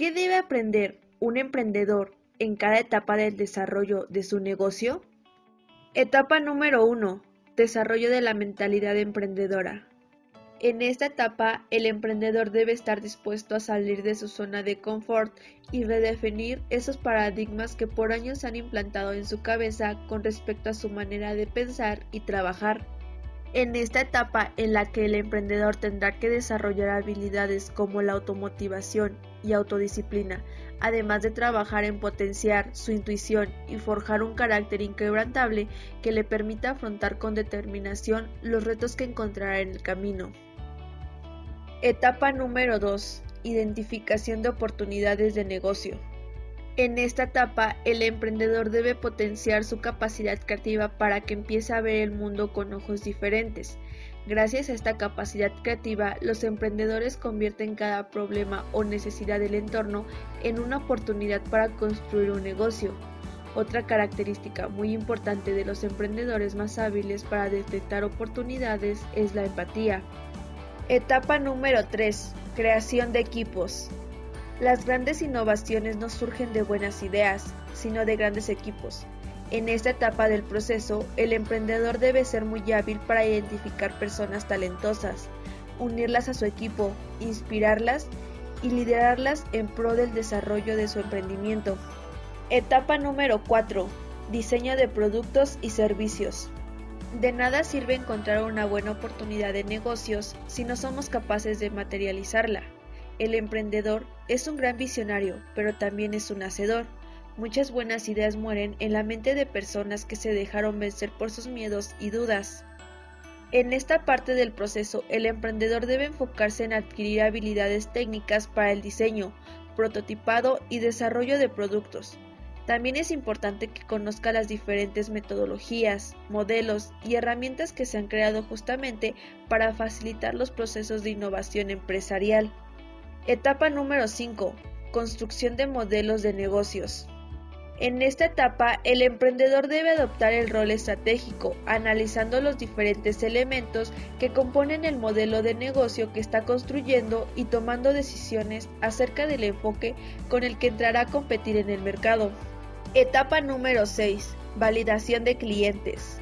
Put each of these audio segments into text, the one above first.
¿Qué debe aprender un emprendedor en cada etapa del desarrollo de su negocio? Etapa número 1. Desarrollo de la mentalidad emprendedora. En esta etapa, el emprendedor debe estar dispuesto a salir de su zona de confort y redefinir esos paradigmas que por años han implantado en su cabeza con respecto a su manera de pensar y trabajar. En esta etapa en la que el emprendedor tendrá que desarrollar habilidades como la automotivación y autodisciplina, además de trabajar en potenciar su intuición y forjar un carácter inquebrantable que le permita afrontar con determinación los retos que encontrará en el camino. Etapa número 2. Identificación de oportunidades de negocio. En esta etapa, el emprendedor debe potenciar su capacidad creativa para que empiece a ver el mundo con ojos diferentes, Gracias a esta capacidad creativa, los emprendedores convierten cada problema o necesidad del entorno en una oportunidad para construir un negocio. Otra característica muy importante de los emprendedores más hábiles para detectar oportunidades es la empatía. Etapa número 3. Creación de equipos. Las grandes innovaciones no surgen de buenas ideas, sino de grandes equipos. En esta etapa del proceso, el emprendedor debe ser muy hábil para identificar personas talentosas, unirlas a su equipo, inspirarlas y liderarlas en pro del desarrollo de su emprendimiento. Etapa número 4. Diseño de productos y servicios. De nada sirve encontrar una buena oportunidad de negocios si no somos capaces de materializarla. El emprendedor es un gran visionario, pero también es un hacedor. Muchas buenas ideas mueren en la mente de personas que se dejaron vencer por sus miedos y dudas. En esta parte del proceso, el emprendedor debe enfocarse en adquirir habilidades técnicas para el diseño, prototipado y desarrollo de productos. También es importante que conozca las diferentes metodologías, modelos y herramientas que se han creado justamente para facilitar los procesos de innovación empresarial. Etapa número 5. Construcción de modelos de negocios. En esta etapa, el emprendedor debe adoptar el rol estratégico, analizando los diferentes elementos que componen el modelo de negocio que está construyendo y tomando decisiones acerca del enfoque con el que entrará a competir en el mercado. Etapa número 6. Validación de clientes.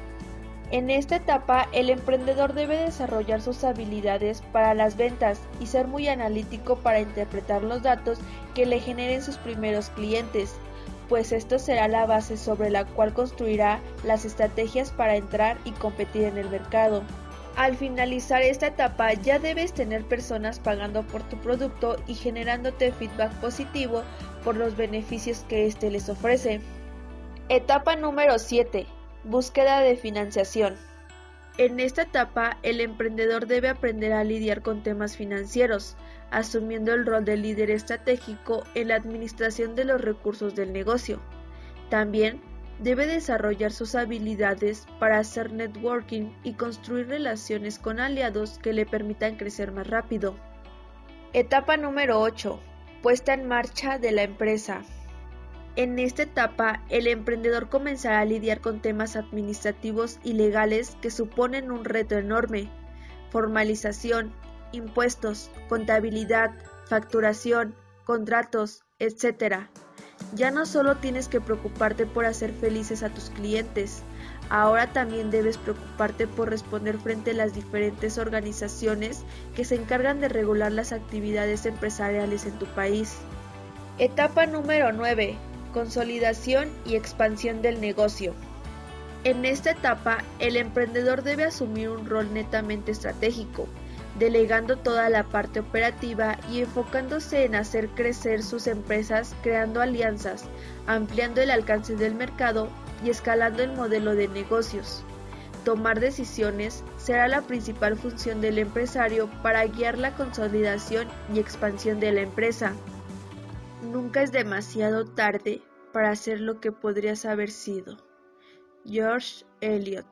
En esta etapa, el emprendedor debe desarrollar sus habilidades para las ventas y ser muy analítico para interpretar los datos que le generen sus primeros clientes pues esto será la base sobre la cual construirá las estrategias para entrar y competir en el mercado. Al finalizar esta etapa ya debes tener personas pagando por tu producto y generándote feedback positivo por los beneficios que éste les ofrece. Etapa número 7. Búsqueda de financiación. En esta etapa, el emprendedor debe aprender a lidiar con temas financieros, asumiendo el rol de líder estratégico en la administración de los recursos del negocio. También debe desarrollar sus habilidades para hacer networking y construir relaciones con aliados que le permitan crecer más rápido. Etapa número 8. Puesta en marcha de la empresa. En esta etapa, el emprendedor comenzará a lidiar con temas administrativos y legales que suponen un reto enorme. Formalización, impuestos, contabilidad, facturación, contratos, etc. Ya no solo tienes que preocuparte por hacer felices a tus clientes, ahora también debes preocuparte por responder frente a las diferentes organizaciones que se encargan de regular las actividades empresariales en tu país. Etapa número 9 consolidación y expansión del negocio. En esta etapa, el emprendedor debe asumir un rol netamente estratégico, delegando toda la parte operativa y enfocándose en hacer crecer sus empresas creando alianzas, ampliando el alcance del mercado y escalando el modelo de negocios. Tomar decisiones será la principal función del empresario para guiar la consolidación y expansión de la empresa. Nunca es demasiado tarde para ser lo que podrías haber sido. George Eliot